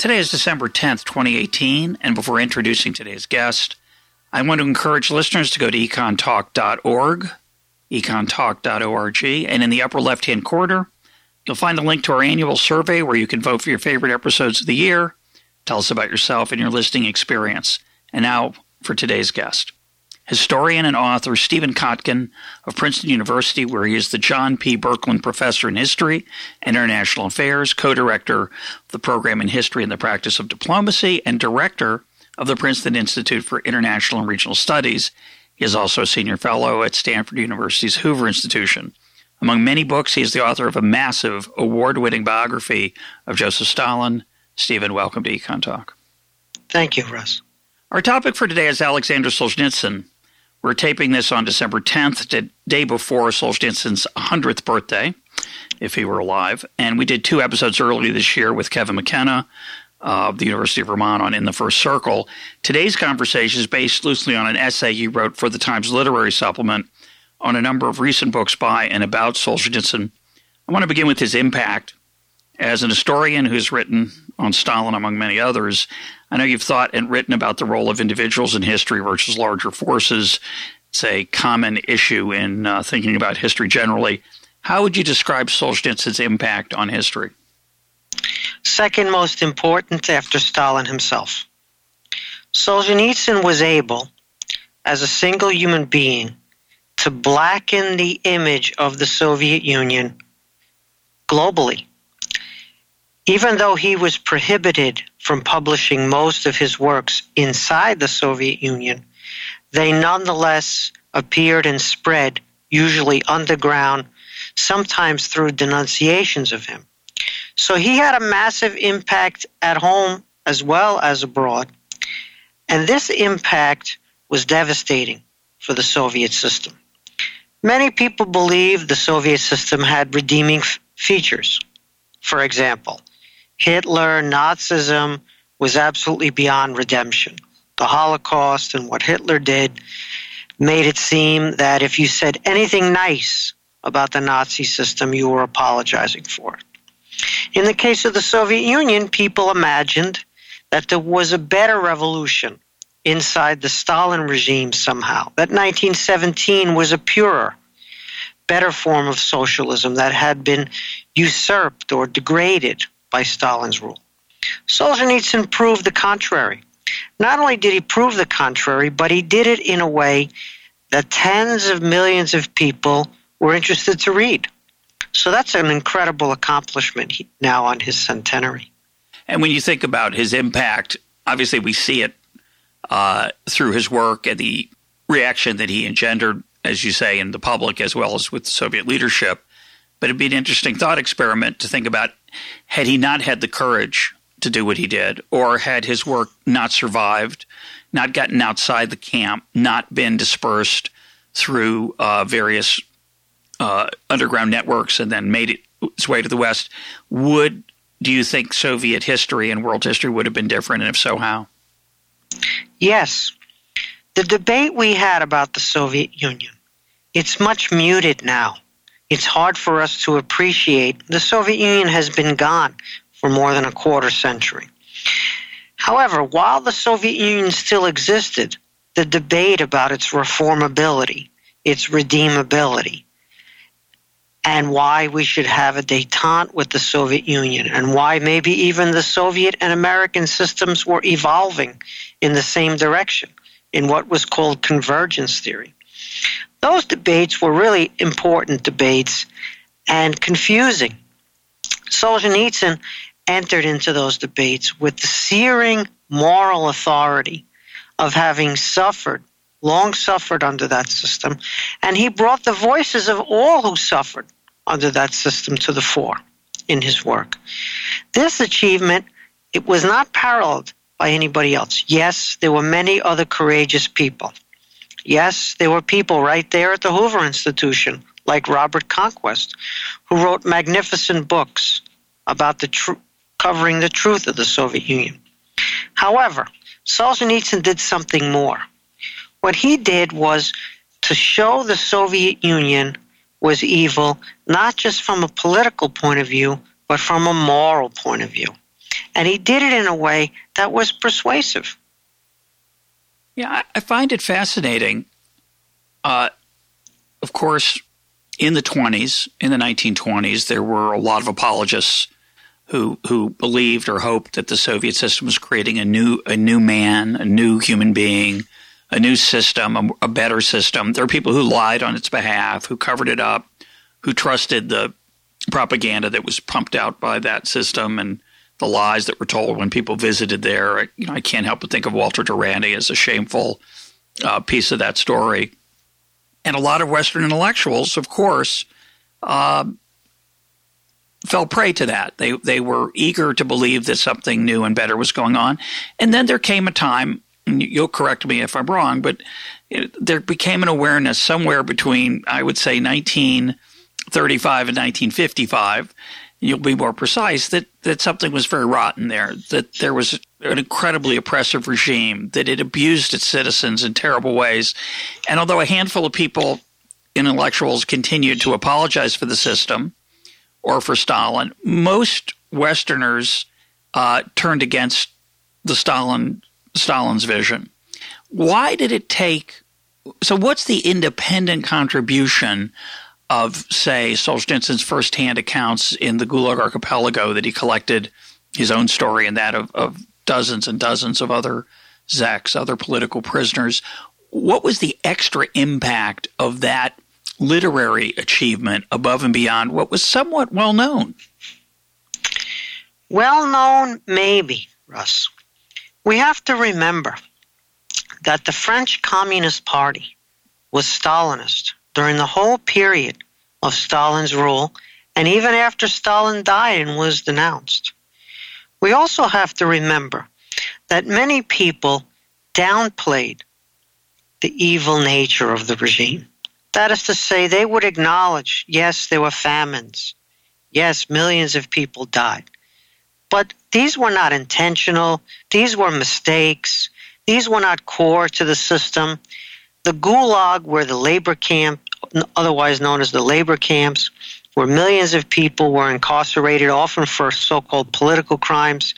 Today is December 10th, 2018, and before introducing today's guest, I want to encourage listeners to go to econtalk.org, econtalk.org, and in the upper left hand corner, you'll find a link to our annual survey where you can vote for your favorite episodes of the year. Tell us about yourself and your listening experience. And now for today's guest historian and author Stephen Kotkin of Princeton University, where he is the John P. Birkeland Professor in History and International Affairs, co director of the program in History and the Practice of Diplomacy, and director of the Princeton Institute for International and Regional Studies. He is also a senior fellow at Stanford University's Hoover Institution. Among many books, he is the author of a massive award winning biography of Joseph Stalin. Stephen, welcome to Econ Talk. Thank you, Russ. Our topic for today is Alexander Solzhenitsyn, we're taping this on December 10th, the day before Solzhenitsyn's 100th birthday, if he were alive. And we did two episodes earlier this year with Kevin McKenna uh, of the University of Vermont on In the First Circle. Today's conversation is based loosely on an essay he wrote for the Times Literary Supplement on a number of recent books by and about Solzhenitsyn. I want to begin with his impact. As an historian who's written on Stalin, among many others, I know you've thought and written about the role of individuals in history versus larger forces. It's a common issue in uh, thinking about history generally. How would you describe Solzhenitsyn's impact on history? Second most important after Stalin himself. Solzhenitsyn was able, as a single human being, to blacken the image of the Soviet Union globally. Even though he was prohibited from publishing most of his works inside the Soviet Union, they nonetheless appeared and spread, usually underground, sometimes through denunciations of him. So he had a massive impact at home as well as abroad. And this impact was devastating for the Soviet system. Many people believe the Soviet system had redeeming f- features. For example, Hitler, Nazism was absolutely beyond redemption. The Holocaust and what Hitler did made it seem that if you said anything nice about the Nazi system, you were apologizing for it. In the case of the Soviet Union, people imagined that there was a better revolution inside the Stalin regime somehow, that 1917 was a purer, better form of socialism that had been usurped or degraded by Stalin's rule. Solzhenitsyn proved the contrary. Not only did he prove the contrary, but he did it in a way that tens of millions of people were interested to read. So that's an incredible accomplishment now on his centenary. And when you think about his impact, obviously we see it uh, through his work and the reaction that he engendered, as you say, in the public as well as with the Soviet leadership. But it'd be an interesting thought experiment to think about had he not had the courage to do what he did, or had his work not survived, not gotten outside the camp, not been dispersed through uh, various uh, underground networks and then made it its way to the West, would do you think Soviet history and world history would have been different, and if so, how? Yes. The debate we had about the Soviet Union, it's much muted now it's hard for us to appreciate the Soviet Union has been gone for more than a quarter century. However, while the Soviet Union still existed, the debate about its reformability, its redeemability, and why we should have a detente with the Soviet Union, and why maybe even the Soviet and American systems were evolving in the same direction in what was called convergence theory. Those debates were really important debates and confusing. Solzhenitsyn entered into those debates with the searing moral authority of having suffered, long suffered under that system, and he brought the voices of all who suffered under that system to the fore in his work. This achievement it was not paralleled by anybody else. Yes, there were many other courageous people. Yes, there were people right there at the Hoover Institution, like Robert Conquest, who wrote magnificent books about the tr- covering the truth of the Soviet Union. However, Solzhenitsyn did something more. What he did was to show the Soviet Union was evil, not just from a political point of view, but from a moral point of view. And he did it in a way that was persuasive. Yeah, I find it fascinating. Uh, of course, in the 20s, in the 1920s, there were a lot of apologists who who believed or hoped that the Soviet system was creating a new a new man, a new human being, a new system, a, a better system. There are people who lied on its behalf, who covered it up, who trusted the propaganda that was pumped out by that system and the lies that were told when people visited there. I, you know, I can't help but think of Walter Duranty as a shameful uh, piece of that story. And a lot of Western intellectuals, of course, uh, fell prey to that. They they were eager to believe that something new and better was going on. And then there came a time, you'll correct me if I'm wrong, but it, there became an awareness somewhere between I would say 1935 and 1955 you'll be more precise, that, that something was very rotten there, that there was an incredibly oppressive regime, that it abused its citizens in terrible ways. And although a handful of people, intellectuals, continued to apologize for the system or for Stalin, most Westerners uh, turned against the Stalin Stalin's vision. Why did it take? So, what's the independent contribution of, say, Solzhenitsyn's firsthand accounts in the Gulag Archipelago that he collected his own story and that of, of dozens and dozens of other Zeks, other political prisoners. What was the extra impact of that literary achievement above and beyond what was somewhat well known? Well known, maybe, Russ. We have to remember that the French Communist Party was Stalinist during the whole period of Stalin's rule and even after Stalin died and was denounced. We also have to remember that many people downplayed the evil nature of the regime. That is to say, they would acknowledge, yes, there were famines. Yes, millions of people died. But these were not intentional. These were mistakes. These were not core to the system. The Gulag were the labor camp, otherwise known as the labor camps, where millions of people were incarcerated, often for so called political crimes.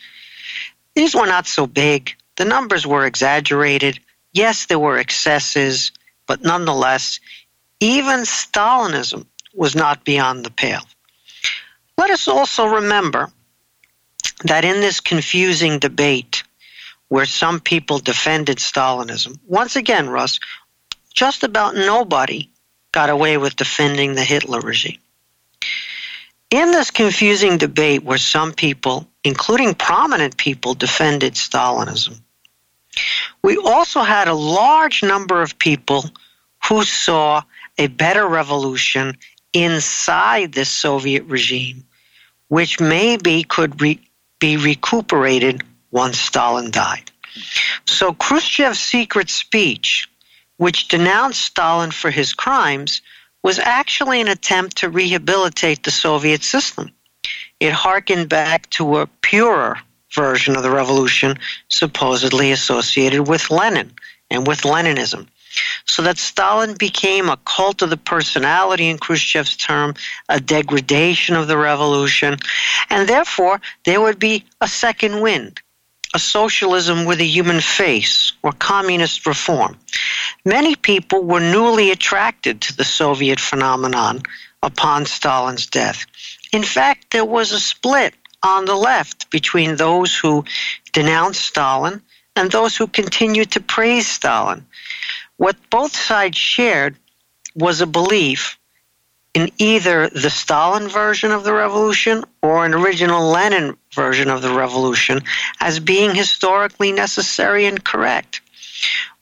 These were not so big. The numbers were exaggerated. Yes, there were excesses, but nonetheless, even Stalinism was not beyond the pale. Let us also remember that in this confusing debate, where some people defended Stalinism, once again, Russ, just about nobody got away with defending the Hitler regime. In this confusing debate where some people, including prominent people, defended Stalinism, we also had a large number of people who saw a better revolution inside the Soviet regime, which maybe could re- be recuperated once Stalin died. So Khrushchev's secret speech which denounced Stalin for his crimes, was actually an attempt to rehabilitate the Soviet system. It harkened back to a purer version of the revolution supposedly associated with Lenin and with Leninism. So that Stalin became a cult of the personality in Khrushchev's term, a degradation of the revolution, and therefore there would be a second wind a socialism with a human face or communist reform. Many people were newly attracted to the Soviet phenomenon upon Stalin's death. In fact, there was a split on the left between those who denounced Stalin and those who continued to praise Stalin. What both sides shared was a belief in either the Stalin version of the revolution or an original Lenin version of the revolution as being historically necessary and correct.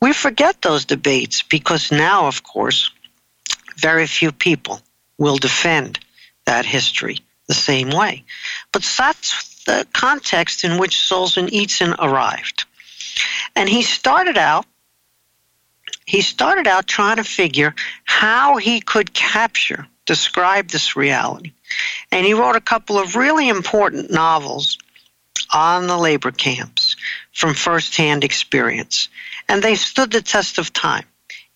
We forget those debates because now, of course, very few people will defend that history the same way. But that's the context in which Solzhenitsyn arrived. And he started out he started out trying to figure how he could capture, describe this reality. And he wrote a couple of really important novels on the labor camps from firsthand experience. And they stood the test of time.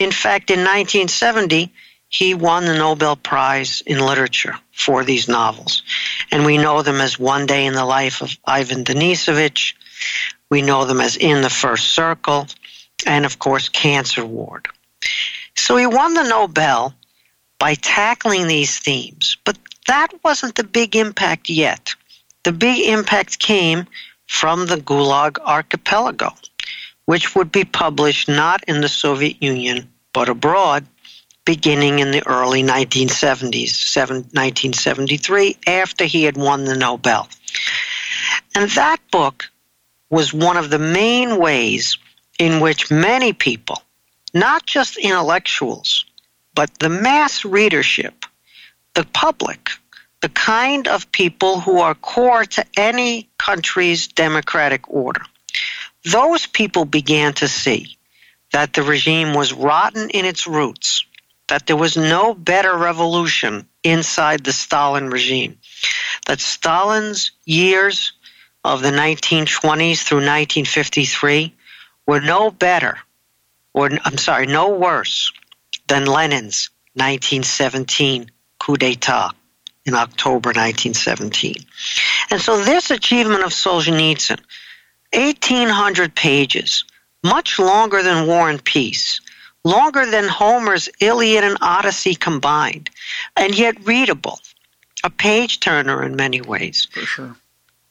In fact, in 1970, he won the Nobel Prize in Literature for these novels. And we know them as One Day in the Life of Ivan Denisovich. We know them as In the First Circle and of course cancer ward. So he won the Nobel by tackling these themes, but that wasn't the big impact yet. The big impact came from the Gulag Archipelago, which would be published not in the Soviet Union but abroad beginning in the early 1970s, 1973, after he had won the Nobel. And that book was one of the main ways in which many people, not just intellectuals, but the mass readership, the public, the kind of people who are core to any country's democratic order, those people began to see that the regime was rotten in its roots, that there was no better revolution inside the Stalin regime, that Stalin's years of the 1920s through 1953 were no better, or I'm sorry, no worse than Lenin's 1917 coup d'etat in October 1917. And so this achievement of Solzhenitsyn, 1800 pages, much longer than War and Peace, longer than Homer's Iliad and Odyssey combined, and yet readable, a page turner in many ways. For sure.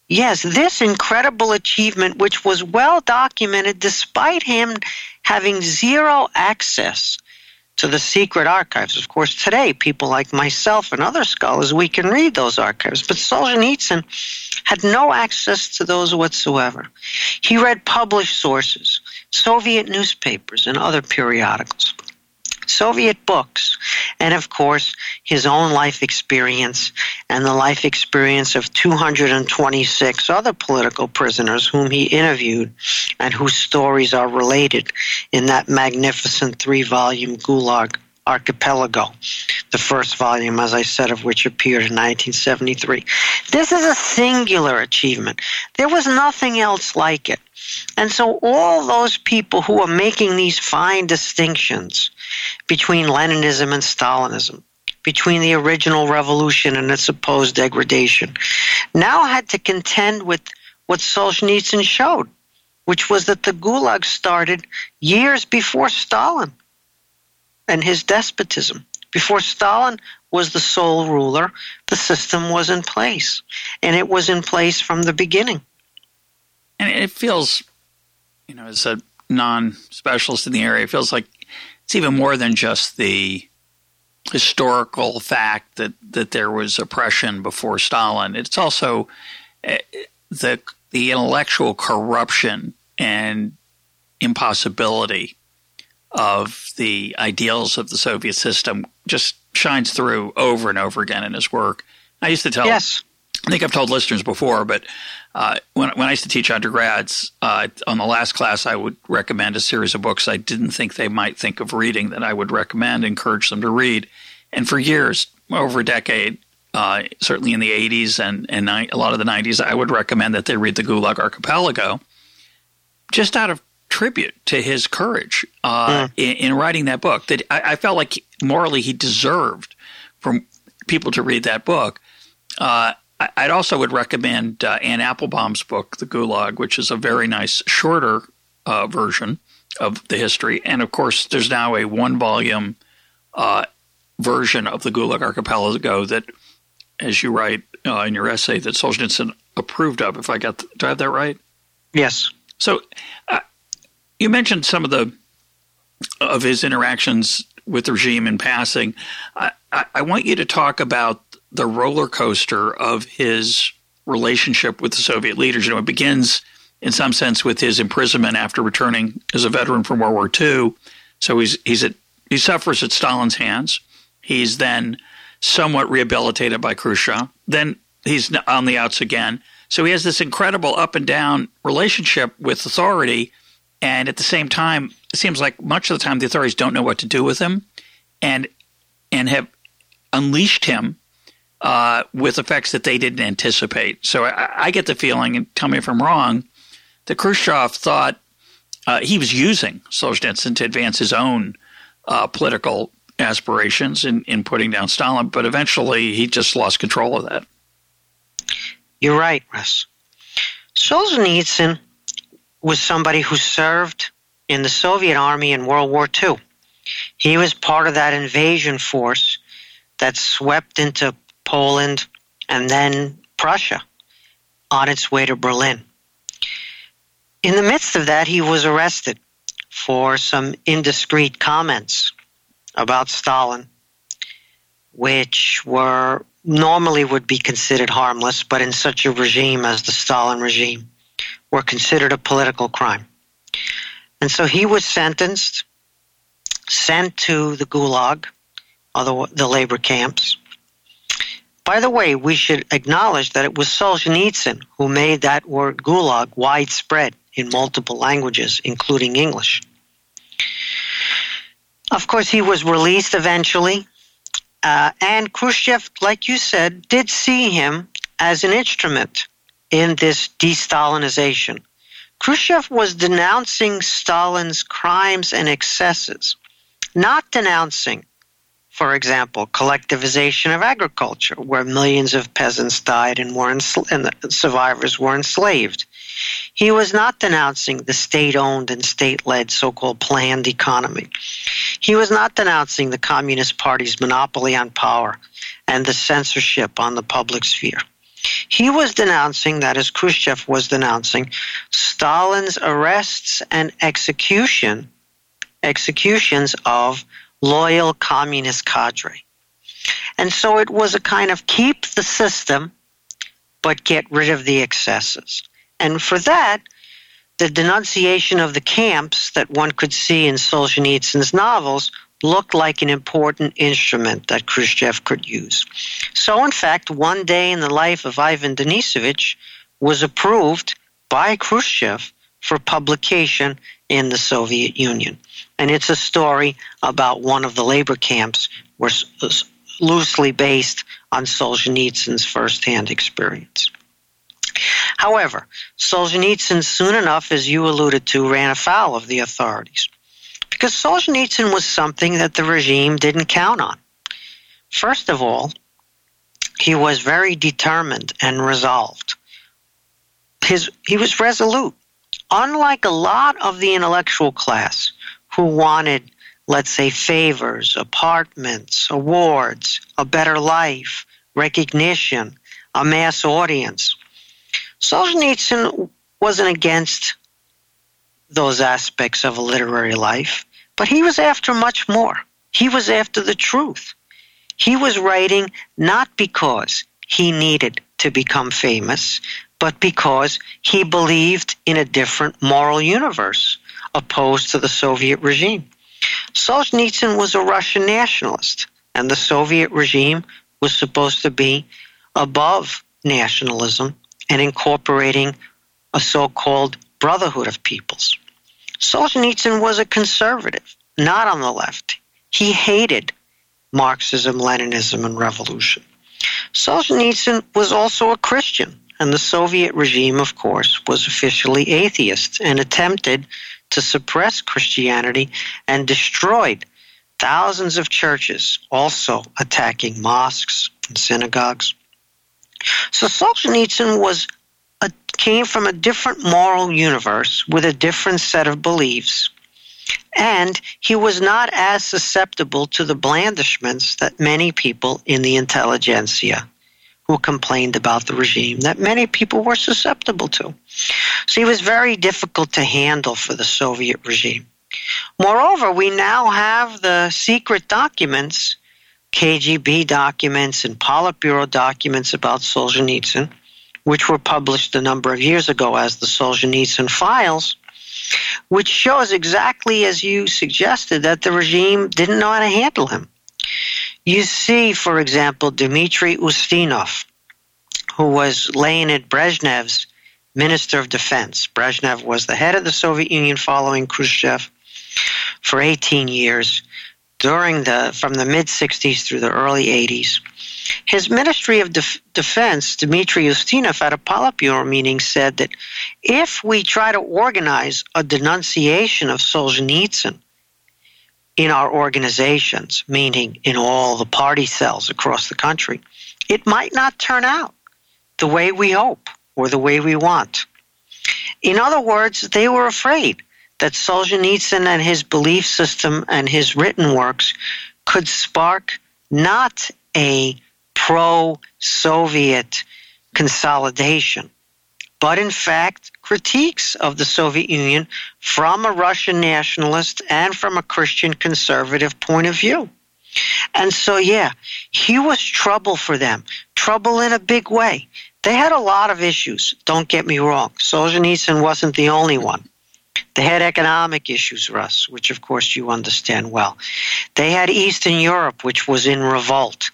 Yes, this incredible achievement, which was well documented despite him having zero access to the secret archives. Of course, today, people like myself and other scholars, we can read those archives, but Solzhenitsyn had no access to those whatsoever. He read published sources, Soviet newspapers, and other periodicals. Soviet books, and of course, his own life experience and the life experience of 226 other political prisoners whom he interviewed and whose stories are related in that magnificent three volume Gulag Archipelago, the first volume, as I said, of which appeared in 1973. This is a singular achievement. There was nothing else like it. And so all those people who are making these fine distinctions between Leninism and Stalinism, between the original revolution and its supposed degradation, now had to contend with what Solzhenitsyn showed, which was that the Gulag started years before Stalin and his despotism. Before Stalin was the sole ruler, the system was in place, and it was in place from the beginning. And it feels, you know, as a non specialist in the area, it feels like it's even more than just the historical fact that, that there was oppression before Stalin. It's also eh, the the intellectual corruption and impossibility of the ideals of the Soviet system just shines through over and over again in his work. I used to tell, yes. I think I've told listeners before, but uh, when, when I used to teach undergrads, uh, on the last class, I would recommend a series of books I didn't think they might think of reading that I would recommend, encourage them to read. And for years, over a decade, uh, certainly in the 80s and, and ni- a lot of the 90s, I would recommend that they read the Gulag Archipelago just out of tribute to his courage uh, mm. in, in, writing that book. That I, I, felt like morally he deserved for people to read that book. Uh, I, would also would recommend uh, Anne Applebaum's book, The Gulag, which is a very nice, shorter uh, version of the history. And of course, there's now a one volume uh, version of the Gulag Archipelago that, as you write uh, in your essay, that Solzhenitsyn approved of. If I got, the, do I have that right? Yes. So uh, you mentioned some of the of his interactions with the regime in passing. I, I, I want you to talk about the roller coaster of his relationship with the Soviet leaders. You know, it begins in some sense with his imprisonment after returning as a veteran from World War II. So he's he's at he suffers at Stalin's hands. He's then somewhat rehabilitated by Khrushchev. Then he's on the outs again. So he has this incredible up and down relationship with authority. And at the same time, it seems like much of the time the authorities don't know what to do with him and and have unleashed him uh, with effects that they didn't anticipate. So I, I, get the feeling, and tell me if I'm wrong, that Khrushchev thought uh, he was using Solzhenitsyn to advance his own uh, political aspirations in, in putting down Stalin, but eventually he just lost control of that. You're right, Russ. Solzhenitsyn was somebody who served in the Soviet army in World War II. He was part of that invasion force that swept into Poland and then Prussia on its way to Berlin. In the midst of that, he was arrested for some indiscreet comments about Stalin, which were normally would be considered harmless, but in such a regime as the Stalin regime, were considered a political crime. And so he was sentenced, sent to the Gulag, or the, the labor camps. By the way, we should acknowledge that it was Solzhenitsyn who made that word Gulag widespread in multiple languages, including English. Of course, he was released eventually uh, and Khrushchev, like you said, did see him as an instrument in this de-Stalinization. Khrushchev was denouncing Stalin's crimes and excesses, not denouncing, for example, collectivization of agriculture, where millions of peasants died and, were ensl- and the survivors were enslaved. He was not denouncing the state owned and state led so called planned economy. He was not denouncing the Communist Party's monopoly on power and the censorship on the public sphere. He was denouncing, that is, Khrushchev was denouncing, Stalin's arrests and execution, executions of loyal communist cadre. And so it was a kind of keep the system, but get rid of the excesses. And for that, the denunciation of the camps that one could see in Solzhenitsyn's novels looked like an important instrument that Khrushchev could use. So, in fact, one day in the life of Ivan Denisovich was approved by Khrushchev for publication in the Soviet Union. And it's a story about one of the labor camps, was loosely based on Solzhenitsyn's firsthand experience. However, Solzhenitsyn soon enough, as you alluded to, ran afoul of the authorities. Because Solzhenitsyn was something that the regime didn't count on. First of all, he was very determined and resolved. His, he was resolute. Unlike a lot of the intellectual class who wanted, let's say, favors, apartments, awards, a better life, recognition, a mass audience, Solzhenitsyn wasn't against those aspects of a literary life, but he was after much more. He was after the truth. He was writing not because he needed to become famous, but because he believed in a different moral universe opposed to the Soviet regime. Solzhenitsyn was a Russian nationalist, and the Soviet regime was supposed to be above nationalism and incorporating a so-called brotherhood of peoples. Solzhenitsyn was a conservative, not on the left. He hated Marxism, Leninism, and revolution. Solzhenitsyn was also a Christian, and the Soviet regime, of course, was officially atheist and attempted to suppress Christianity and destroyed thousands of churches, also attacking mosques and synagogues. So Solzhenitsyn was came from a different moral universe with a different set of beliefs. And he was not as susceptible to the blandishments that many people in the intelligentsia who complained about the regime that many people were susceptible to. So he was very difficult to handle for the Soviet regime. Moreover, we now have the secret documents KGB documents and Politburo documents about Solzhenitsyn, which were published a number of years ago as the Solzhenitsyn Files, which shows exactly as you suggested that the regime didn't know how to handle him. You see, for example, Dmitry Ustinov, who was Leonid Brezhnev's Minister of Defense. Brezhnev was the head of the Soviet Union following Khrushchev for 18 years during the from the mid 60s through the early 80s. His Ministry of Def- Defense, Dmitry Ustinov, at a Politburo meeting said that if we try to organize a denunciation of Solzhenitsyn in our organizations, meaning in all the party cells across the country, it might not turn out the way we hope or the way we want. In other words, they were afraid that Solzhenitsyn and his belief system and his written works could spark not a pro Soviet consolidation, but in fact critiques of the Soviet Union from a Russian nationalist and from a Christian conservative point of view. And so, yeah, he was trouble for them, trouble in a big way. They had a lot of issues, don't get me wrong. Solzhenitsyn wasn't the only one. They had economic issues, Russ, which of course you understand well. They had Eastern Europe, which was in revolt.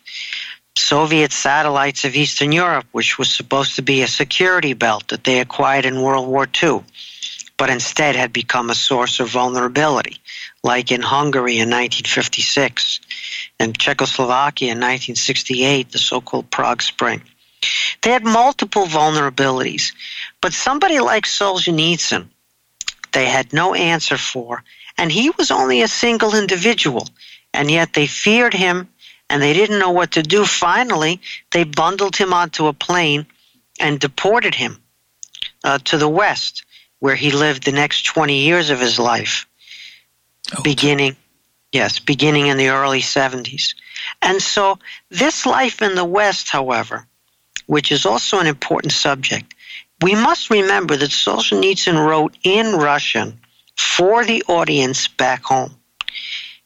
Soviet satellites of Eastern Europe, which was supposed to be a security belt that they acquired in World War II, but instead had become a source of vulnerability, like in Hungary in 1956 and Czechoslovakia in 1968, the so called Prague Spring. They had multiple vulnerabilities, but somebody like Solzhenitsyn, they had no answer for, and he was only a single individual, and yet they feared him and they didn't know what to do. Finally, they bundled him onto a plane and deported him uh, to the West, where he lived the next 20 years of his life, oh. beginning, yes, beginning in the early 70s. And so, this life in the West, however, which is also an important subject, we must remember that Solzhenitsyn wrote in Russian for the audience back home.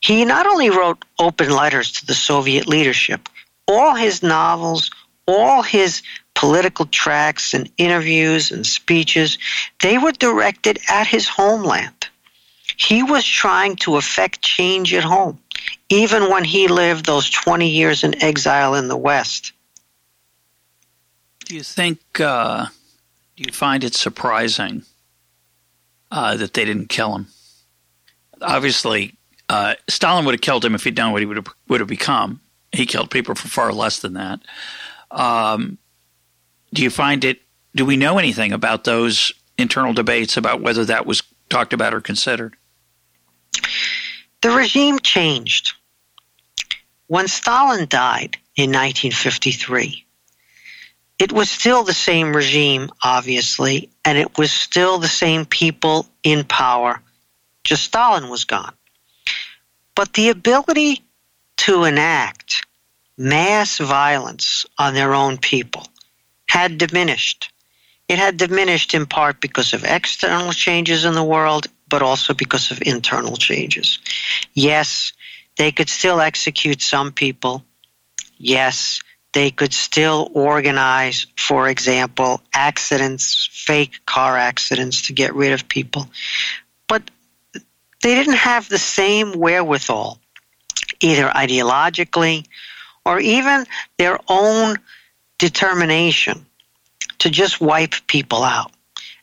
He not only wrote open letters to the Soviet leadership, all his novels, all his political tracts and interviews and speeches, they were directed at his homeland. He was trying to effect change at home, even when he lived those 20 years in exile in the West. Do you think, uh, do you find it surprising uh, that they didn't kill him? Obviously, uh, Stalin would have killed him if he'd done what he would have, would have become. He killed people for far less than that. Um, do you find it? Do we know anything about those internal debates about whether that was talked about or considered? The regime changed. When Stalin died in 1953, it was still the same regime, obviously, and it was still the same people in power. Just Stalin was gone. But the ability to enact mass violence on their own people had diminished. It had diminished in part because of external changes in the world, but also because of internal changes. Yes, they could still execute some people. Yes, they could still organize, for example, accidents, fake car accidents to get rid of people. But they didn't have the same wherewithal, either ideologically or even their own determination to just wipe people out.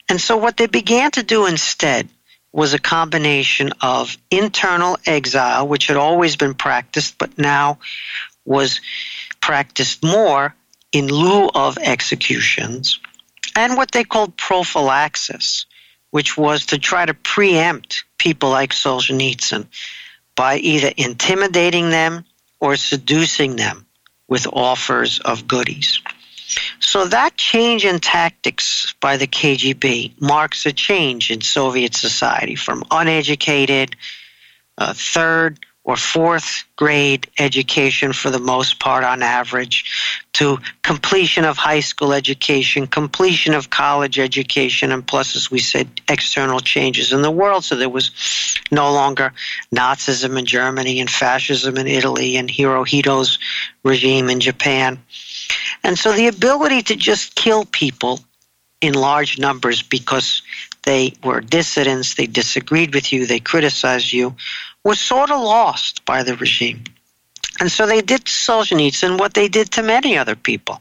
And so what they began to do instead was a combination of internal exile, which had always been practiced, but now was practiced more in lieu of executions, and what they called prophylaxis, which was to try to preempt people like Solzhenitsyn by either intimidating them or seducing them with offers of goodies. So that change in tactics by the KGB marks a change in Soviet society from uneducated, uh, third or fourth grade education for the most part on average to completion of high school education, completion of college education, and plus, as we said, external changes in the world. So there was no longer Nazism in Germany and fascism in Italy and Hirohito's regime in Japan. And so the ability to just kill people in large numbers because they were dissidents, they disagreed with you, they criticized you, was sort of lost by the regime. And so they did to Solzhenitsyn what they did to many other people.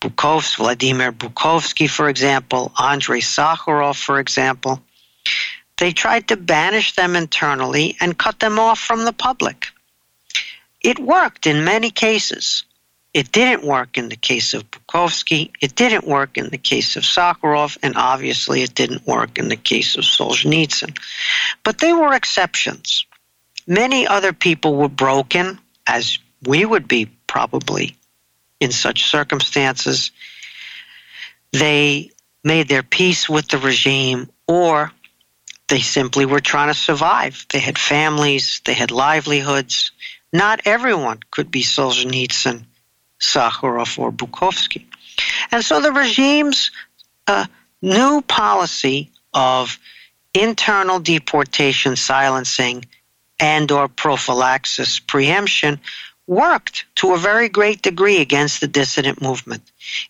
Bukovsky, Vladimir Bukovsky, for example, Andrei Sakharov, for example. They tried to banish them internally and cut them off from the public. It worked in many cases. It didn't work in the case of Bukovsky. It didn't work in the case of Sakharov, and obviously it didn't work in the case of Solzhenitsyn. But they were exceptions. Many other people were broken, as we would be probably in such circumstances. They made their peace with the regime, or they simply were trying to survive. They had families, they had livelihoods. Not everyone could be Solzhenitsyn Sakharov or Bukovsky. And so the regime's uh, new policy of internal deportation, silencing, and or prophylaxis preemption worked to a very great degree against the dissident movement.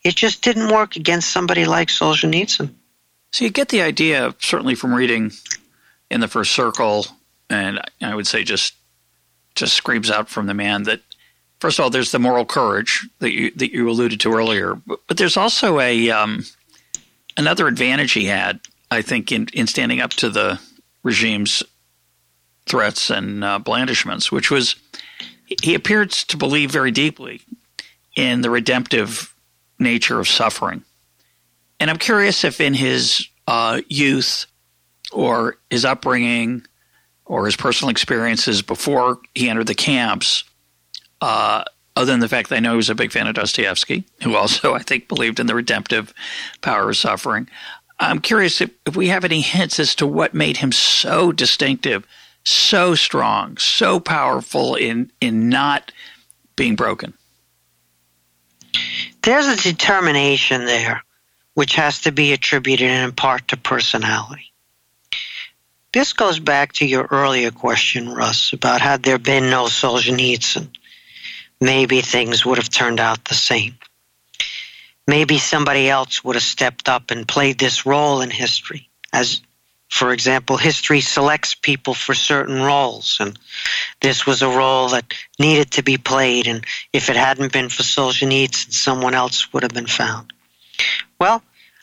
It just didn't work against somebody like Solzhenitsyn. So you get the idea, certainly from reading in the first circle, and I would say just just screams out from the man that first of all, there's the moral courage that you that you alluded to earlier, but, but there's also a um, another advantage he had, I think, in in standing up to the regime's threats and uh, blandishments, which was he appeared to believe very deeply in the redemptive nature of suffering. And I'm curious if in his uh, youth or his upbringing or his personal experiences before he entered the camps, uh, other than the fact that I know he was a big fan of Dostoevsky, who also, I think, believed in the redemptive power of suffering. I'm curious if, if we have any hints as to what made him so distinctive, so strong, so powerful in, in not being broken. There's a determination there which has to be attributed in part to personality. This goes back to your earlier question, Russ, about had there been no Solzhenitsyn maybe things would have turned out the same. Maybe somebody else would have stepped up and played this role in history. As, for example, history selects people for certain roles, and this was a role that needed to be played, and if it hadn't been for Solzhenitsyn, someone else would have been found. Well,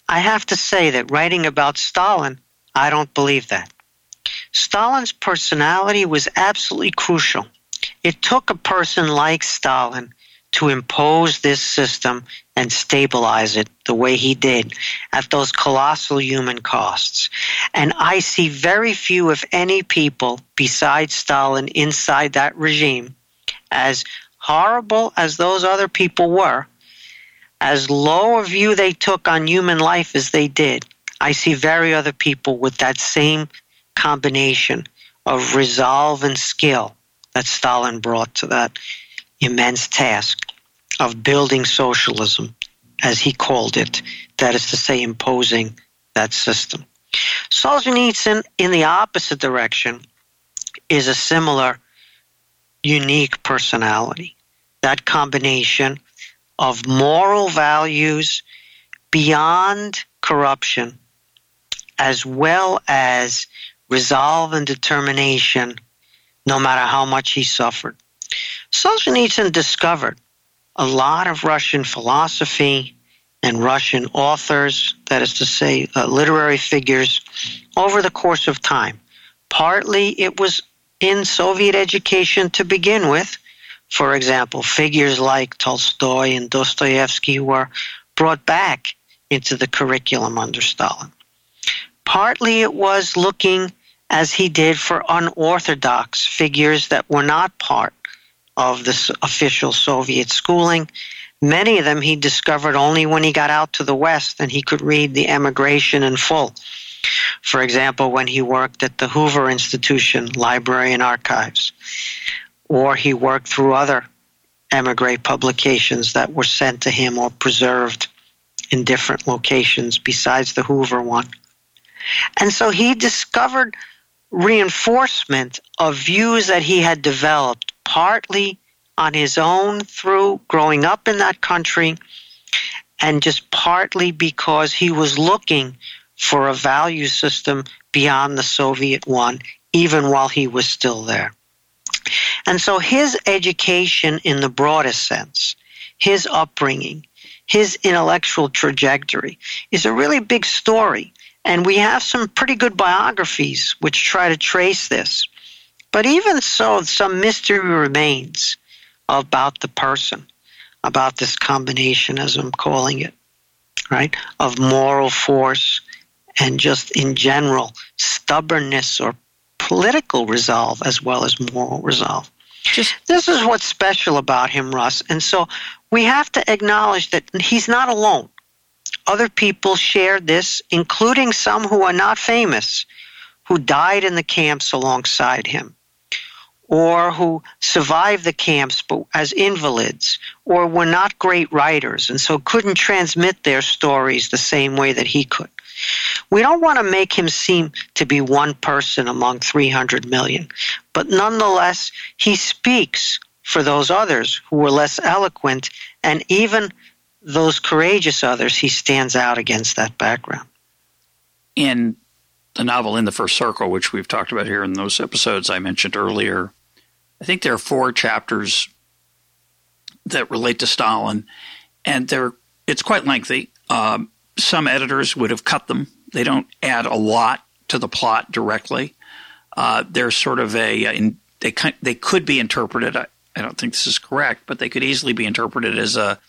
I have to say that writing about Stalin, I don't believe that. Stalin's personality was absolutely crucial it took a person like Stalin to impose this system and stabilize it the way he did at those colossal human costs. And I see very few, if any, people besides Stalin inside that regime, as horrible as those other people were, as low a view they took on human life as they did. I see very other people with that same combination of resolve and skill that Stalin brought to that immense task of building socialism, as he called it, that is to say, imposing that system. Solzhenitsyn, in the opposite direction, is a similar, unique personality. That combination of moral values beyond corruption, as well as resolve and determination no matter how much he suffered. Solzhenitsyn discovered a lot of Russian philosophy and Russian authors, that is to say, uh, literary figures, over the course of time. Partly it was in Soviet education to begin with. For example, figures like Tolstoy and Dostoevsky were brought back into the curriculum under Stalin. Partly it was looking as he did for unorthodox figures that were not part of the official Soviet schooling. Many of them he discovered only when he got out to the West and he could read the emigration in full. For example, when he worked at the Hoover Institution Library and Archives, or he worked through other emigre publications that were sent to him or preserved in different locations besides the Hoover one. And so he discovered reinforcement of views that he had developed partly on his own through growing up in that country and just partly because he was looking for a value system beyond the Soviet one, even while he was still there. And so his education in the broadest sense, his upbringing, his intellectual trajectory is a really big story. And we have some pretty good biographies which try to trace this. But even so, some mystery remains about the person, about this combination, as I'm calling it, right, of moral force and just in general stubbornness or political resolve as well as moral resolve. Just, this is what's special about him, Russ. And so we have to acknowledge that he's not alone. Other people shared this, including some who are not famous, who died in the camps alongside him, or who survived the camps but as invalids, or were not great writers and so couldn't transmit their stories the same way that he could. We don't want to make him seem to be one person among 300 million, but nonetheless, he speaks for those others who were less eloquent, and even those courageous others, he stands out against that background. In the novel In the First Circle, which we've talked about here in those episodes I mentioned earlier, I think there are four chapters that relate to Stalin, and they're it's quite lengthy. Um, some editors would have cut them. They don't add a lot to the plot directly. Uh, they're sort of a uh, in, they they could be interpreted. I, I, don't think this is correct, but they could easily be interpreted as a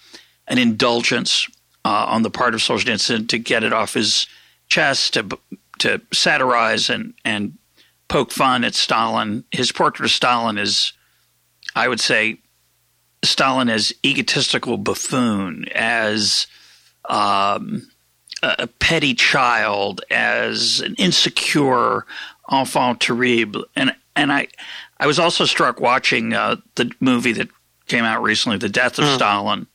an indulgence uh, on the part of Solzhenitsyn to get it off his chest to to satirize and and poke fun at Stalin. His portrait of Stalin is, I would say, Stalin as egotistical buffoon, as um, a petty child, as an insecure enfant terrible, and and I I was also struck watching uh, the movie that came out recently, The Death of mm. Stalin,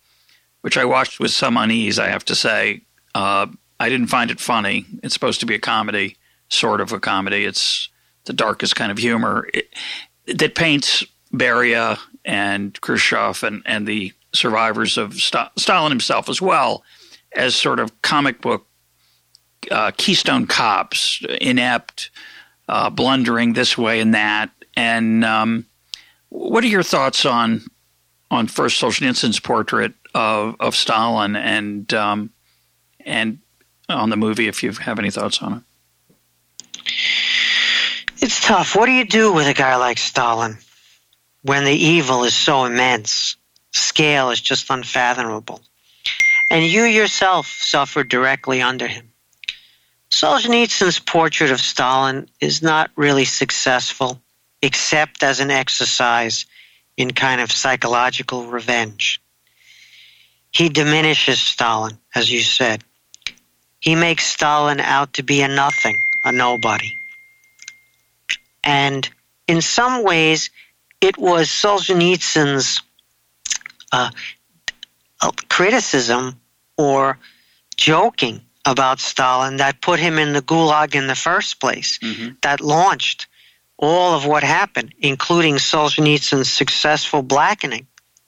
which I watched with some unease. I have to say, uh, I didn't find it funny. It's supposed to be a comedy, sort of a comedy. It's the darkest kind of humor it, that paints Beria and Khrushchev and and the survivors of St- Stalin himself as well as sort of comic book uh, Keystone cops, inept, uh, blundering this way and that. And um, what are your thoughts on on first Solzhenitsyn's portrait of of Stalin and um, and on the movie? If you have any thoughts on it, it's tough. What do you do with a guy like Stalin when the evil is so immense? Scale is just unfathomable and you yourself suffered directly under him. Solzhenitsyn's portrait of Stalin is not really successful, except as an exercise in kind of psychological revenge. He diminishes Stalin, as you said. He makes Stalin out to be a nothing, a nobody. And in some ways, it was Solzhenitsyn's uh, criticism or joking about Stalin that put him in the gulag in the first place, mm-hmm. that launched all of what happened, including Solzhenitsyn's successful blackening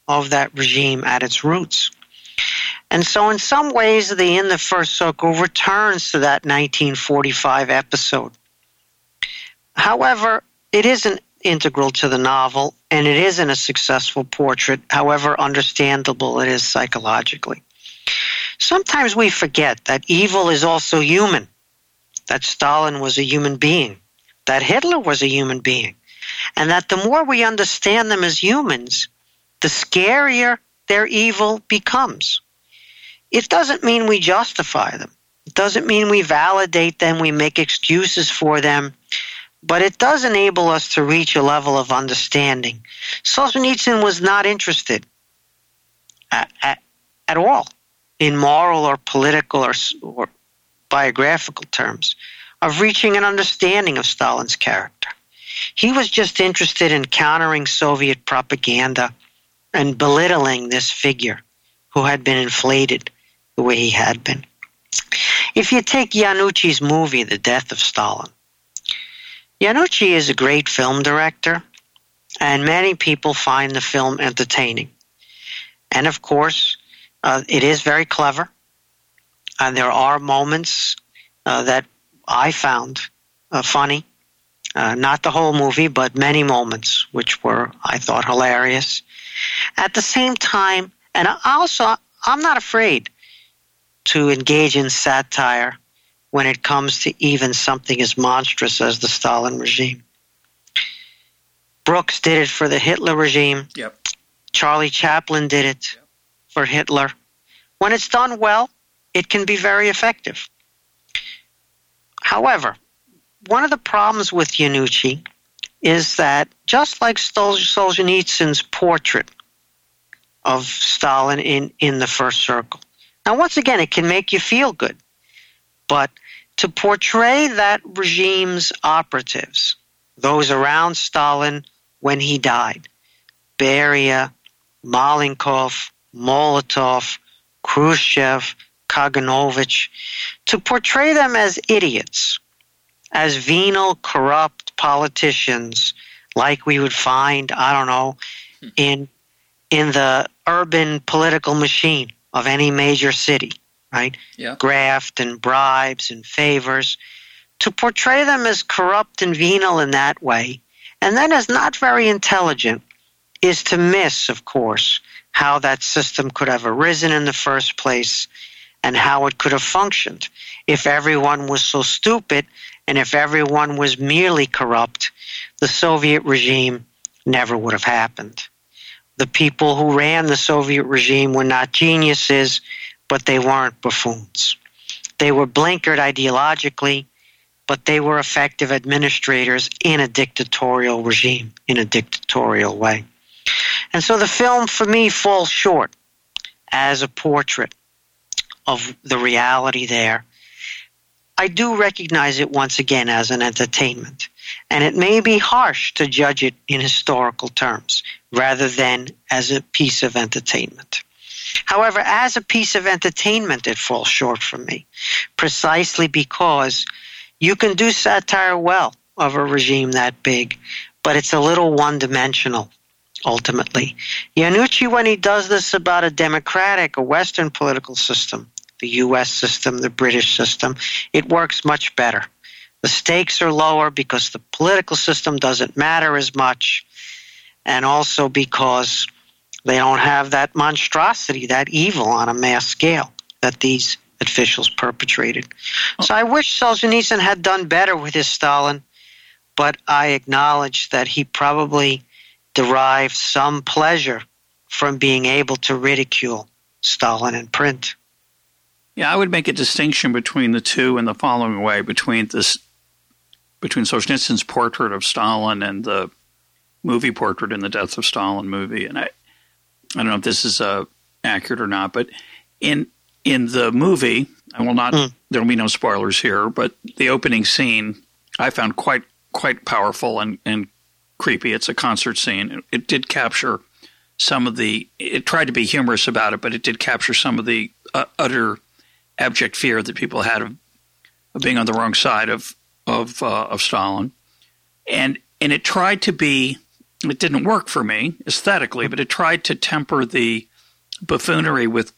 of that regime at its roots. And so, in some ways, the In the First Circle returns to that 1945 episode. However, it isn't integral to the novel, and it isn't a successful portrait, however understandable it is psychologically. Sometimes we forget that evil is also human, that Stalin was a human being, that Hitler was a human being, and that the more we understand them as humans, the scarier their evil becomes. It doesn't mean we justify them. It doesn't mean we validate them, we make excuses for them, but it does enable us to reach a level of understanding. Solzhenitsyn was not interested at, at, at all in moral or political or, or biographical terms of reaching an understanding of Stalin's character. He was just interested in countering Soviet propaganda and belittling this figure who had been inflated the way he had been. If you take Iannucci's movie, The Death of Stalin, Iannucci is a great film director, and many people find the film entertaining. And of course, uh, it is very clever, and there are moments uh, that I found uh, funny. Uh, not the whole movie, but many moments which were, I thought, hilarious. At the same time, and also I'm not afraid to engage in satire when it comes to even something as monstrous as the Stalin regime. Brooks did it for the Hitler regime. Yep. Charlie Chaplin did it yep. for Hitler. When it's done well, it can be very effective. However, one of the problems with Iannucci is that just like Solzhenitsyn's portrait of Stalin in, in the first circle. Now, once again, it can make you feel good, but to portray that regime's operatives, those around Stalin when he died, Beria, Malenkov, Molotov, Khrushchev, Kaganovich, to portray them as idiots, as venal, corrupt politicians like we would find, I don't know, hmm. in in the urban political machine of any major city, right? Yeah. Graft and bribes and favors. To portray them as corrupt and venal in that way, and then as not very intelligent, is to miss, of course, how that system could have arisen in the first place and how it could have functioned if everyone was so stupid and if everyone was merely corrupt, the Soviet regime never would have happened. The people who ran the Soviet regime were not geniuses, but they weren't buffoons. They were blinkered ideologically, but they were effective administrators in a dictatorial regime, in a dictatorial way. And so the film, for me, falls short as a portrait of the reality there I do recognize it once again as an entertainment, and it may be harsh to judge it in historical terms rather than as a piece of entertainment. However, as a piece of entertainment, it falls short for me, precisely because you can do satire well of a regime that big, but it's a little one dimensional ultimately. Iannucci, when he does this about a democratic, a Western political system, the US system, the British system, it works much better. The stakes are lower because the political system doesn't matter as much, and also because they don't have that monstrosity, that evil on a mass scale that these officials perpetrated. So I wish Solzhenitsyn had done better with his Stalin, but I acknowledge that he probably derived some pleasure from being able to ridicule Stalin in print. Yeah, I would make a distinction between the two in the following way: between this, between Solzhenitsyn's portrait of Stalin and the movie portrait in the Death of Stalin movie. And I, I don't know if this is uh, accurate or not, but in in the movie, I will not. Mm. There will be no spoilers here, but the opening scene I found quite quite powerful and and creepy. It's a concert scene. It, it did capture some of the. It tried to be humorous about it, but it did capture some of the uh, utter abject fear that people had of, of being on the wrong side of of uh, of Stalin, and and it tried to be. It didn't work for me aesthetically, but it tried to temper the buffoonery with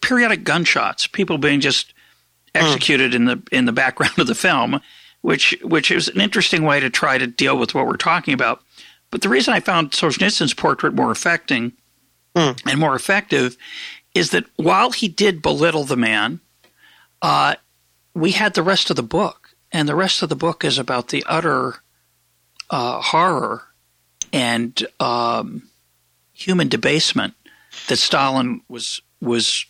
periodic gunshots, people being just executed mm. in the in the background of the film, which which is an interesting way to try to deal with what we're talking about. But the reason I found Solzhenitsyn's portrait more affecting mm. and more effective is that while he did belittle the man, uh, we had the rest of the book, and the rest of the book is about the utter uh, horror and um, human debasement that Stalin was was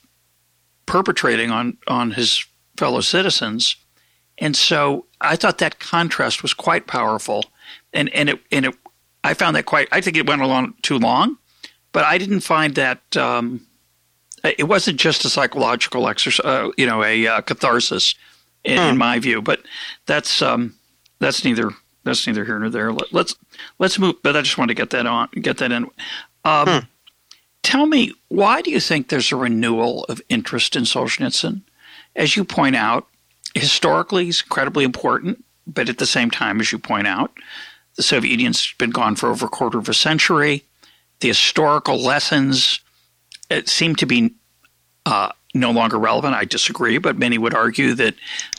perpetrating on on his fellow citizens, and so I thought that contrast was quite powerful, and and it and it I found that quite. I think it went along too long, but I didn't find that um, it wasn't just a psychological exercise, uh, you know, a uh, catharsis, in, hmm. in, my view. But that's um, that's neither that's neither here nor there. Let, us let's, let's move. But I just want to get that on, get that in. Um, hmm. Tell me, why do you think there's a renewal of interest in Solzhenitsyn? As you point out, historically, he's incredibly important, but at the same time, as you point out, the Soviet Union's been gone for over a quarter of a century. The historical lessons it seemed to be uh, no longer relevant. I disagree, but many would argue that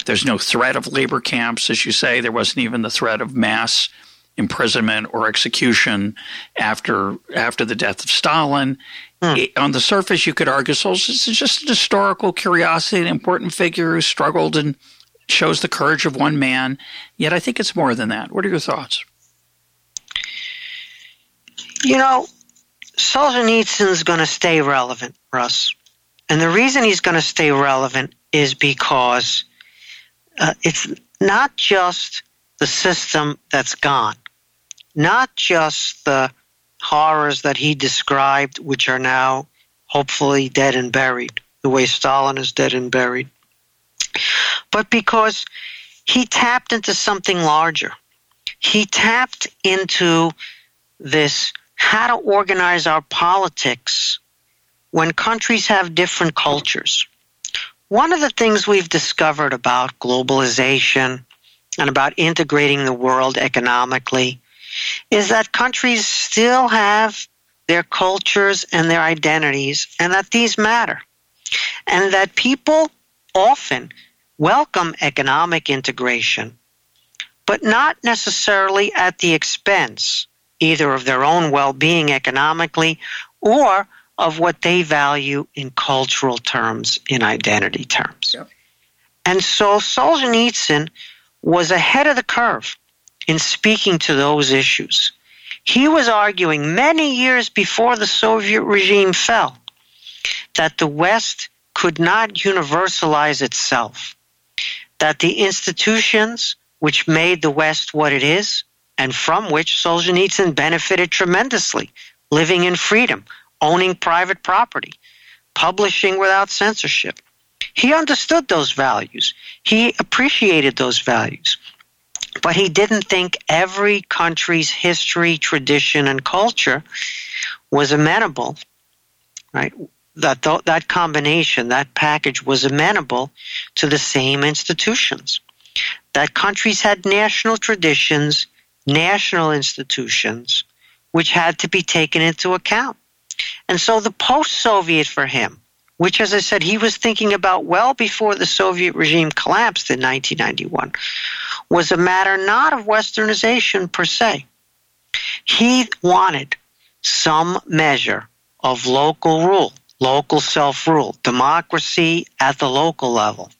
there's no threat of labor camps, as you say. There wasn't even the threat of mass imprisonment or execution after after the death of Stalin. Hmm. on the surface, you could argue Solzhenitsyn is just an historical curiosity, an important figure who struggled and shows the courage of one man. Yet I think it's more than that. What are your thoughts? You know, Solzhenitsyn's going to stay relevant, Russ. And the reason he's going to stay relevant is because uh, it's not just the system that's gone, not just the horrors that he described, which are now hopefully dead and buried, the way Stalin is dead and buried, but because he tapped into something larger. He tapped into this how to organize our politics when countries have different cultures. One of the things we've discovered about globalization and about integrating the world economically is that countries still have their cultures and their identities, and that these matter. And that people often welcome economic integration, but not necessarily at the expense either of their own well being economically or of what they value in cultural terms, in identity terms. Yep. And so Solzhenitsyn was ahead of the curve in speaking to those issues. He was arguing many years before the Soviet regime fell that the West could not universalize itself, that the institutions which made the West what it is, and from which Solzhenitsyn benefited tremendously, living in freedom, owning private property, publishing without censorship. He understood those values. He appreciated those values. But he didn't think every country's history, tradition, and culture was amenable, right? That th- that combination, that package was amenable to the same institutions. That countries had national traditions, national institutions, which had to be taken into account. And so the post-Soviet for him, which as I said he was thinking about well before the Soviet regime collapsed in 1991, was a matter not of westernization per se. He wanted some measure of local rule, local self rule, democracy at the local level.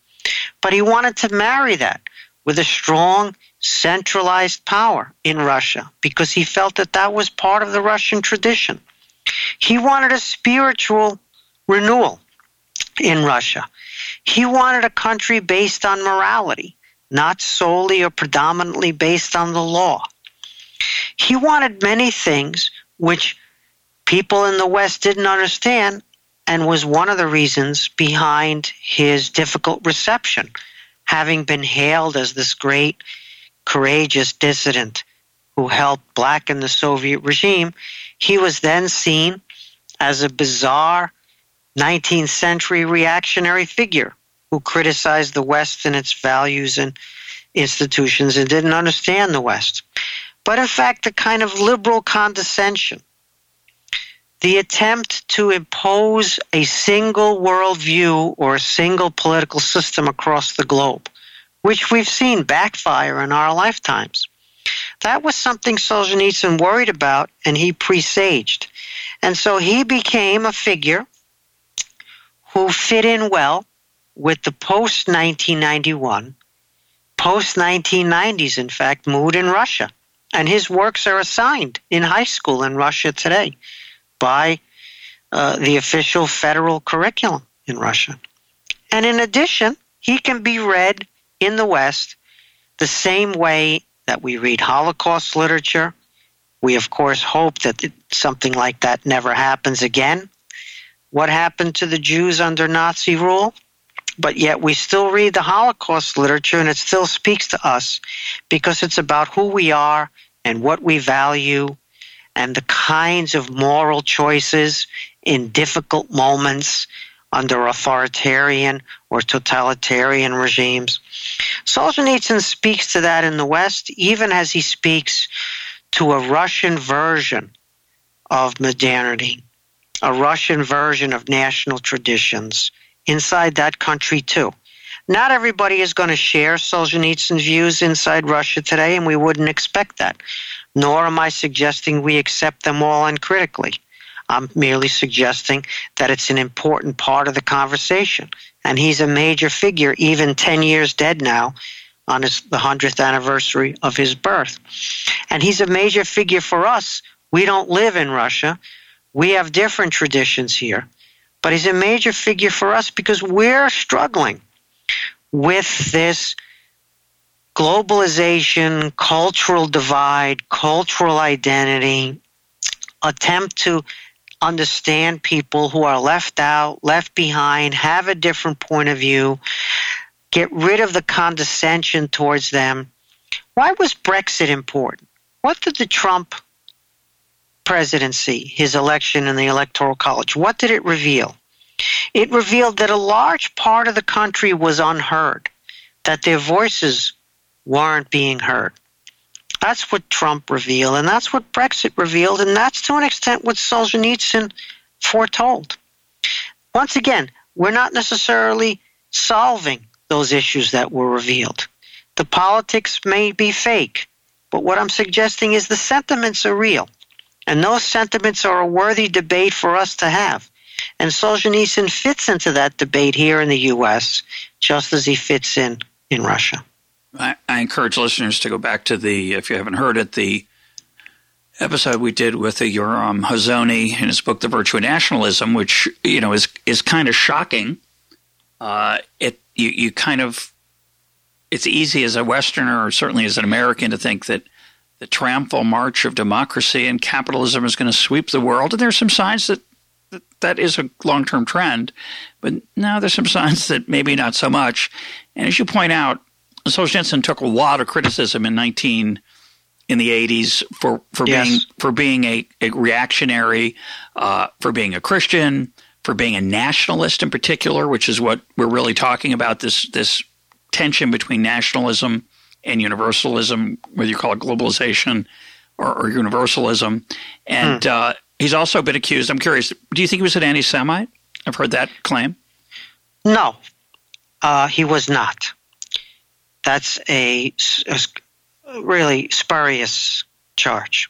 But he wanted to marry that with a strong centralized power in Russia because he felt that that was part of the Russian tradition. He wanted a spiritual renewal in Russia. He wanted a country based on morality not solely or predominantly based on the law. He wanted many things which people in the West didn't understand and was one of the reasons behind his difficult reception, having been hailed as this great, courageous dissident who helped blacken the Soviet regime. He was then seen as a bizarre 19th century reactionary figure who criticized the West and its values and institutions and didn't understand the West. But in fact, a kind of liberal condescension, the attempt to impose a single worldview or a single political system across the globe, which we've seen backfire in our lifetimes. That was something Solzhenitsyn worried about and he presaged. And so he became a figure who fit in well with the post 1991, post 1990s, in fact, mood in Russia. And his works are assigned in high school in Russia today by uh, the official federal curriculum in Russia. And in addition, he can be read in the West the same way that we read Holocaust literature. We, of course, hope that something like that never happens again. What happened to the Jews under Nazi rule? but yet we still read the Holocaust literature and it still speaks to us because it's about who we are and what we value and the kinds of moral choices in difficult moments under authoritarian or totalitarian regimes. Solzhenitsyn speaks to that in the West, even as he speaks to a Russian version of modernity, a Russian version of national traditions inside that country too. Not everybody is going to share Solzhenitsyn's views inside Russia today, and we wouldn't expect that. Nor am I suggesting we accept them all uncritically. I'm merely suggesting that it's an important part of the conversation. And he's a major figure, even 10 years dead now, on his, the 100th anniversary of his birth. And he's a major figure for us. We don't live in Russia. We have different traditions here. But he's a major figure for us because we're struggling with this globalization, cultural divide, cultural identity, attempt to understand people who are left out, left behind, have a different point of view, get rid of the condescension towards them. Why was Brexit important? What did the Trump presidency, his election in the Electoral College, what did it reveal? It revealed that a large part of the country was unheard, that their voices weren't being heard. That's what Trump revealed, and that's what Brexit revealed, and that's to an extent what Solzhenitsyn foretold. Once again, we're not necessarily solving those issues that were revealed. The politics may be fake, but what I'm suggesting is the sentiments are real, and those sentiments are a worthy debate for us to have. And Solzhenitsyn fits into that debate here in the U.S., just as he fits in in Russia. I, I encourage listeners to go back to the, if you haven't heard it, the episode we did with Yoram Hazony in his book, The Virtue of Nationalism, which, you know, is, is kind of shocking. Uh, it, you, you kind of, it's easy as a Westerner or certainly as an American to think that the triumphal march of democracy and capitalism is going to sweep the world. And there's some signs that that, that is a long term trend. But now there's some signs that maybe not so much. And as you point out, Solzhenitsyn took a lot of criticism in 19 in the 80s for for yes. being for being a, a reactionary, uh, for being a Christian, for being a nationalist in particular, which is what we're really talking about this this tension between nationalism and universalism, whether you call it globalization or, or universalism. And hmm. uh, he's also been accused. I'm curious. Do you think he was an anti-Semite? I've heard that claim. No, uh, he was not. That's a, a really spurious charge.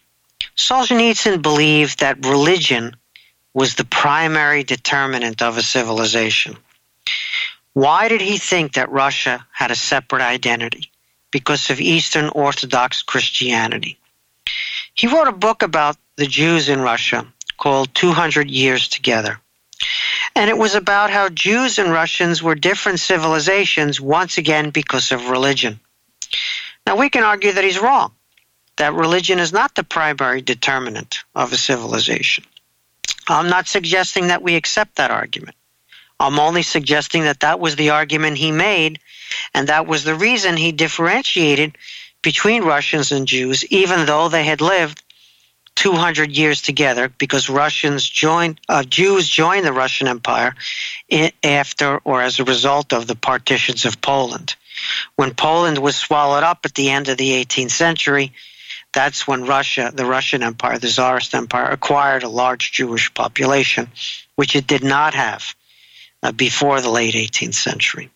Solzhenitsyn believed that religion was the primary determinant of a civilization. Why did he think that Russia had a separate identity? Because of Eastern Orthodox Christianity. He wrote a book about the Jews in Russia called 200 Years Together. And it was about how Jews and Russians were different civilizations, once again because of religion. Now, we can argue that he's wrong, that religion is not the primary determinant of a civilization. I'm not suggesting that we accept that argument. I'm only suggesting that that was the argument he made, and that was the reason he differentiated between Russians and Jews, even though they had lived 200 years together because Russians joined, uh, Jews joined the Russian Empire after or as a result of the partitions of Poland. When Poland was swallowed up at the end of the 18th century, that's when Russia, the Russian Empire, the Tsarist Empire, acquired a large Jewish population, which it did not have uh, before the late 18th century.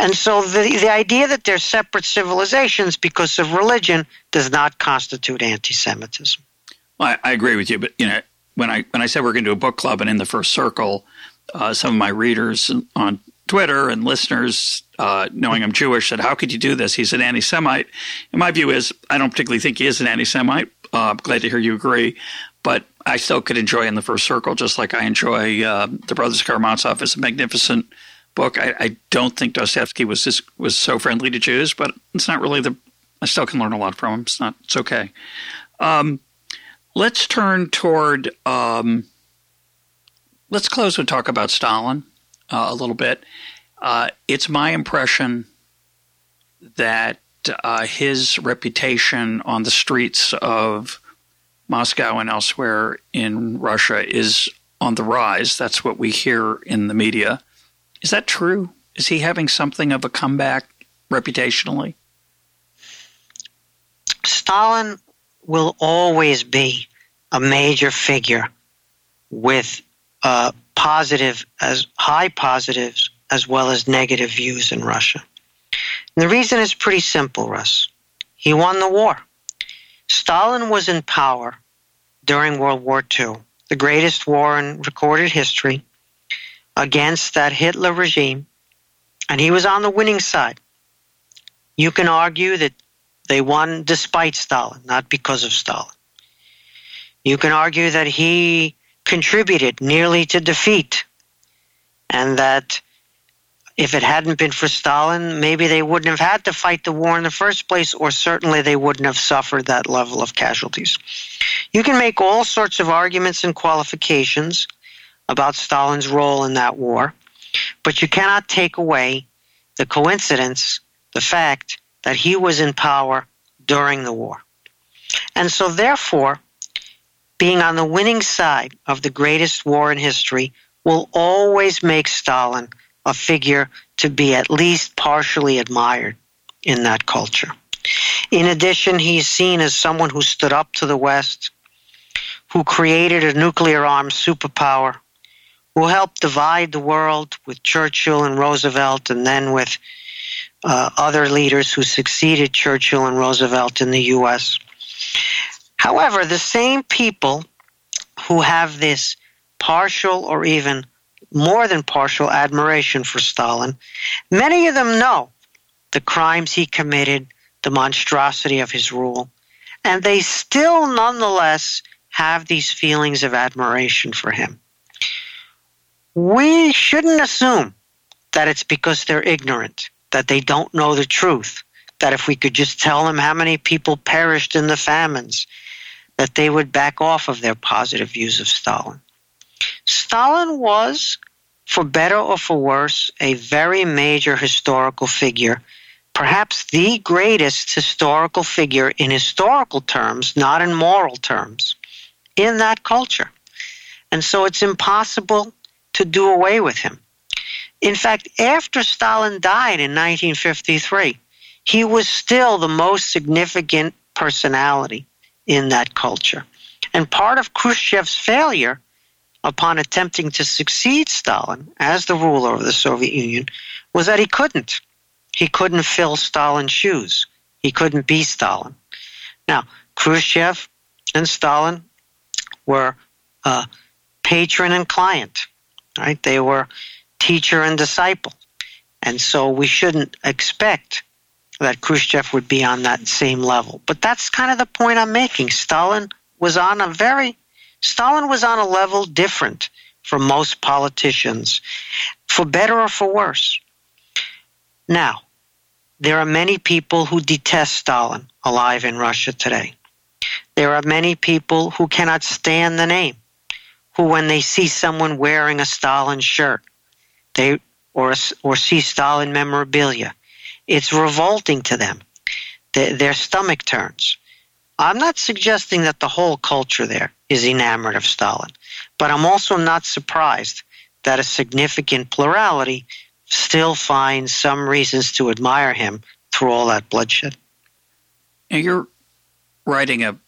And so the, the idea that they're separate civilizations because of religion does not constitute anti Semitism. Well, I, I, agree with you, but you know, when I when I said we're going to do a book club, and in the first circle, uh, some of my readers on Twitter and listeners, uh, knowing I'm Jewish, said, "How could you do this?" He's an anti-Semite. And my view is, I don't particularly think he is an anti-Semite. Uh, I'm glad to hear you agree, but I still could enjoy in the first circle, just like I enjoy uh, the Brothers Karamazov is a magnificent book. I, I don't think Dostoevsky was this, was so friendly to Jews, but it's not really the. I still can learn a lot from him. It's not. It's okay. Um, Let's turn toward. Um, let's close and talk about Stalin uh, a little bit. Uh, it's my impression that uh, his reputation on the streets of Moscow and elsewhere in Russia is on the rise. That's what we hear in the media. Is that true? Is he having something of a comeback reputationally? Stalin will always be a major figure with uh, positive as high positives as well as negative views in Russia. And the reason is pretty simple, Russ. He won the war. Stalin was in power during World War II. the greatest war in recorded history, against that Hitler regime, and he was on the winning side. You can argue that they won despite Stalin, not because of Stalin. You can argue that he contributed nearly to defeat, and that if it hadn't been for Stalin, maybe they wouldn't have had to fight the war in the first place, or certainly they wouldn't have suffered that level of casualties. You can make all sorts of arguments and qualifications about Stalin's role in that war, but you cannot take away the coincidence, the fact that he was in power during the war. And so, therefore, being on the winning side of the greatest war in history will always make Stalin a figure to be at least partially admired in that culture. In addition, he's seen as someone who stood up to the West, who created a nuclear armed superpower, who helped divide the world with Churchill and Roosevelt and then with uh, other leaders who succeeded Churchill and Roosevelt in the U.S. However, the same people who have this partial or even more than partial admiration for Stalin, many of them know the crimes he committed, the monstrosity of his rule, and they still nonetheless have these feelings of admiration for him. We shouldn't assume that it's because they're ignorant, that they don't know the truth, that if we could just tell them how many people perished in the famines, that they would back off of their positive views of Stalin. Stalin was, for better or for worse, a very major historical figure, perhaps the greatest historical figure in historical terms, not in moral terms, in that culture. And so it's impossible to do away with him. In fact, after Stalin died in 1953, he was still the most significant personality in that culture. And part of Khrushchev's failure upon attempting to succeed Stalin as the ruler of the Soviet Union was that he couldn't. He couldn't fill Stalin's shoes. He couldn't be Stalin. Now, Khrushchev and Stalin were uh, patron and client right? They were teacher and disciple. And so we shouldn't expect that Khrushchev would be on that same level. But that's kind of the point I'm making. Stalin was on a very Stalin was on a level different from most politicians, for better or for worse. Now, there are many people who detest Stalin alive in Russia today. There are many people who cannot stand the name who, when they see someone wearing a Stalin shirt, they or or see Stalin memorabilia, it's revolting to them. Their, their stomach turns. I'm not suggesting that the whole culture there is enamored of Stalin, but I'm also not surprised that a significant plurality still finds some reasons to admire him through all that bloodshed. You're writing a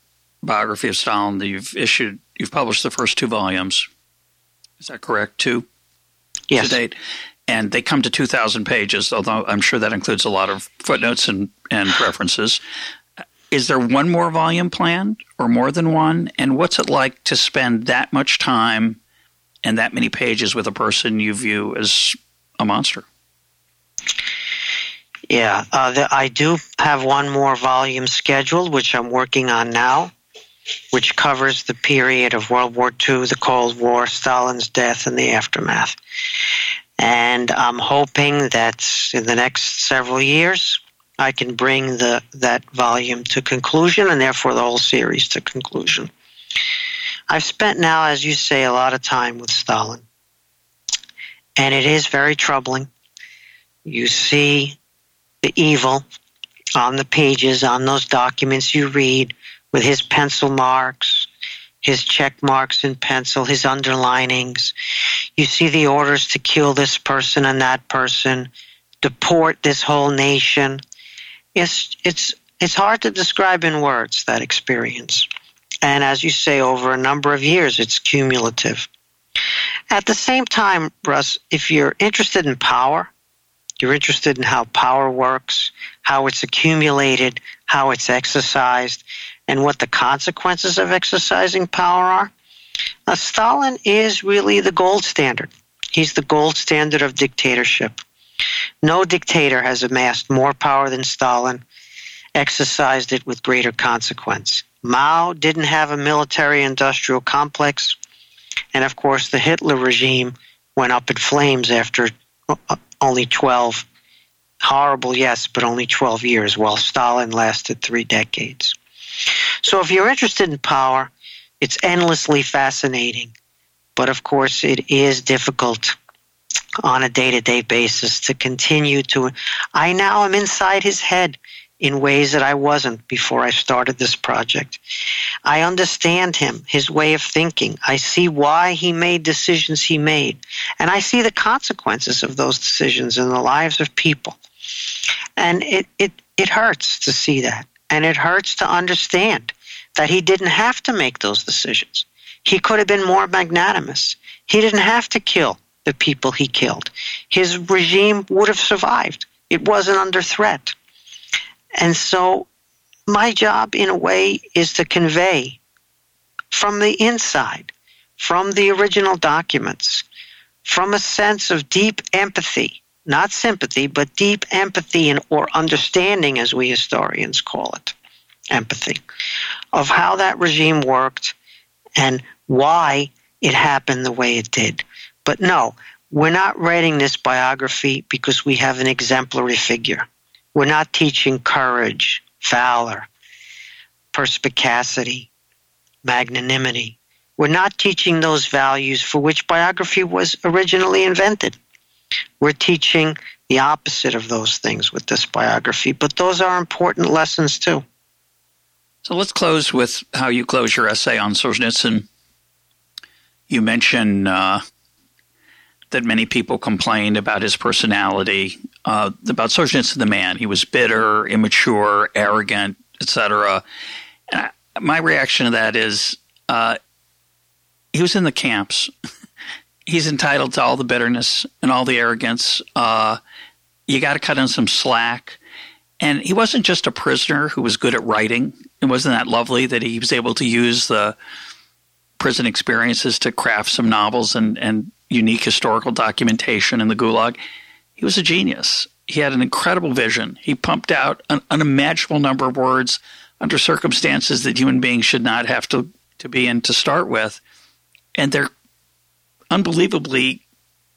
biography of Stalin that you've issued You've published the first two volumes. Is that correct? Two? Yes. To date. And they come to 2,000 pages, although I'm sure that includes a lot of footnotes and, and references. Is there one more volume planned or more than one? And what's it like to spend that much time and that many pages with a person you view as a monster? Yeah, uh, the, I do have one more volume scheduled, which I'm working on now which covers the period of World War II, the Cold War, Stalin's death, and the aftermath. And I'm hoping that in the next several years, I can bring the that volume to conclusion, and therefore the whole series to conclusion. I've spent now, as you say, a lot of time with Stalin, and it is very troubling. You see the evil on the pages, on those documents you read, with his pencil marks, his check marks in pencil, his underlinings. You see the orders to kill this person and that person, deport this whole nation. It's, it's, it's hard to describe in words that experience. And as you say, over a number of years, it's cumulative. At the same time, Russ, if you're interested in power, you're interested in how power works, how it's accumulated, how it's exercised, and what the consequences of exercising power are, Now, Stalin is really the gold standard. He's the gold standard of dictatorship. No dictator has amassed more power than Stalin, exercised it with greater consequence. Mao didn't have a military industrial complex, and of course, the Hitler regime went up in flames after uh, only 12 horrible, yes, but only 12 years, while Stalin lasted three decades. So if you're interested in power, it's endlessly fascinating. But of course, it is difficult on a day to day basis to continue to. I now am inside his head in ways that I wasn't before I started this project. I understand him, his way of thinking. I see why he made decisions he made. And I see the consequences of those decisions in the lives of people. And it, it, it hurts to see that. And it hurts to understand that he didn't have to make those decisions. He could have been more magnanimous. He didn't have to kill the people he killed. His regime would have survived. It wasn't under threat. And so my job, in a way, is to convey from the inside, from the original documents, from a sense of deep empathy, not sympathy, but deep empathy and, or understanding, as we historians call it, empathy, of how that regime worked and why it happened the way it did. But no, we're not writing this biography because we have an exemplary figure. We're not teaching courage, valor, perspicacity, magnanimity. We're not teaching those values for which biography was originally invented. We're teaching the opposite of those things with this biography, but those are important lessons too. So let's close with how you close your essay on Solzhenitsyn. You mention uh, that many people complained about his personality, uh, about Solzhenitsyn the man. He was bitter, immature, arrogant, etc. And my reaction to that is uh, he was in the camps. He's entitled to all the bitterness and all the arrogance. Uh, you got to cut in some slack. And he wasn't just a prisoner who was good at writing. It wasn't that lovely that he was able to use the prison experiences to craft some novels and, and unique historical documentation in the Gulag. He was a genius. He had an incredible vision. He pumped out an unimaginable number of words under circumstances that human beings should not have to, to be in to start with. And they're unbelievably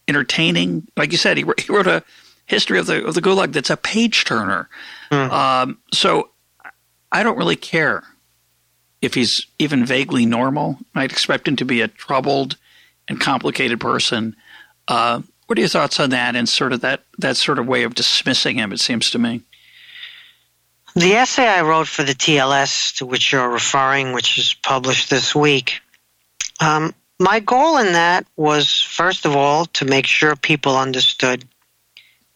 entertaining. Like you said, he, he wrote a history of the of the Gulag that's a page turner. Mm. Um, so I don't really care if he's even vaguely normal. I'd expect him to be a troubled and complicated person. Uh, what are your thoughts on that and sort of that, that sort of way of dismissing him, it seems to me? The essay I wrote for the TLS, to which you're referring, which is published this week, um, my goal in that was, first of all, to make sure people understood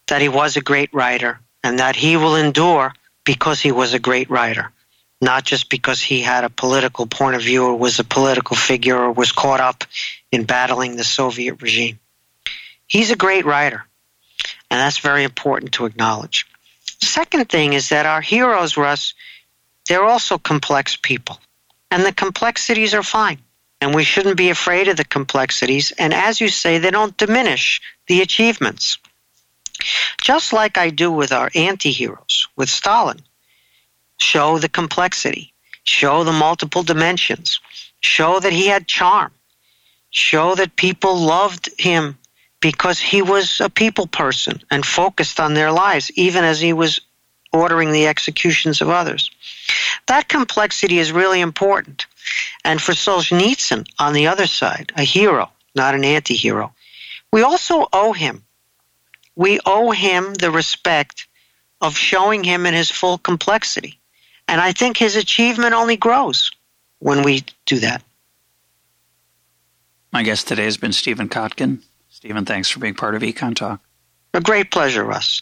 that he was a great writer and that he will endure because he was a great writer not just because he had a political point of view or was a political figure or was caught up in battling the Soviet regime. He's a great writer, and that's very important to acknowledge. Second thing is that our heroes, Russ, they're also complex people, and the complexities are fine. And we shouldn't be afraid of the complexities. And as you say, they don't diminish the achievements. Just like I do with our anti heroes, with Stalin show the complexity, show the multiple dimensions, show that he had charm, show that people loved him because he was a people person and focused on their lives, even as he was ordering the executions of others. That complexity is really important. And for Solzhenitsyn, on the other side, a hero, not an anti hero, we also owe him. We owe him the respect of showing him in his full complexity. And I think his achievement only grows when we do that. My guest today has been Stephen Kotkin. Stephen, thanks for being part of Econ Talk. A great pleasure, Russ.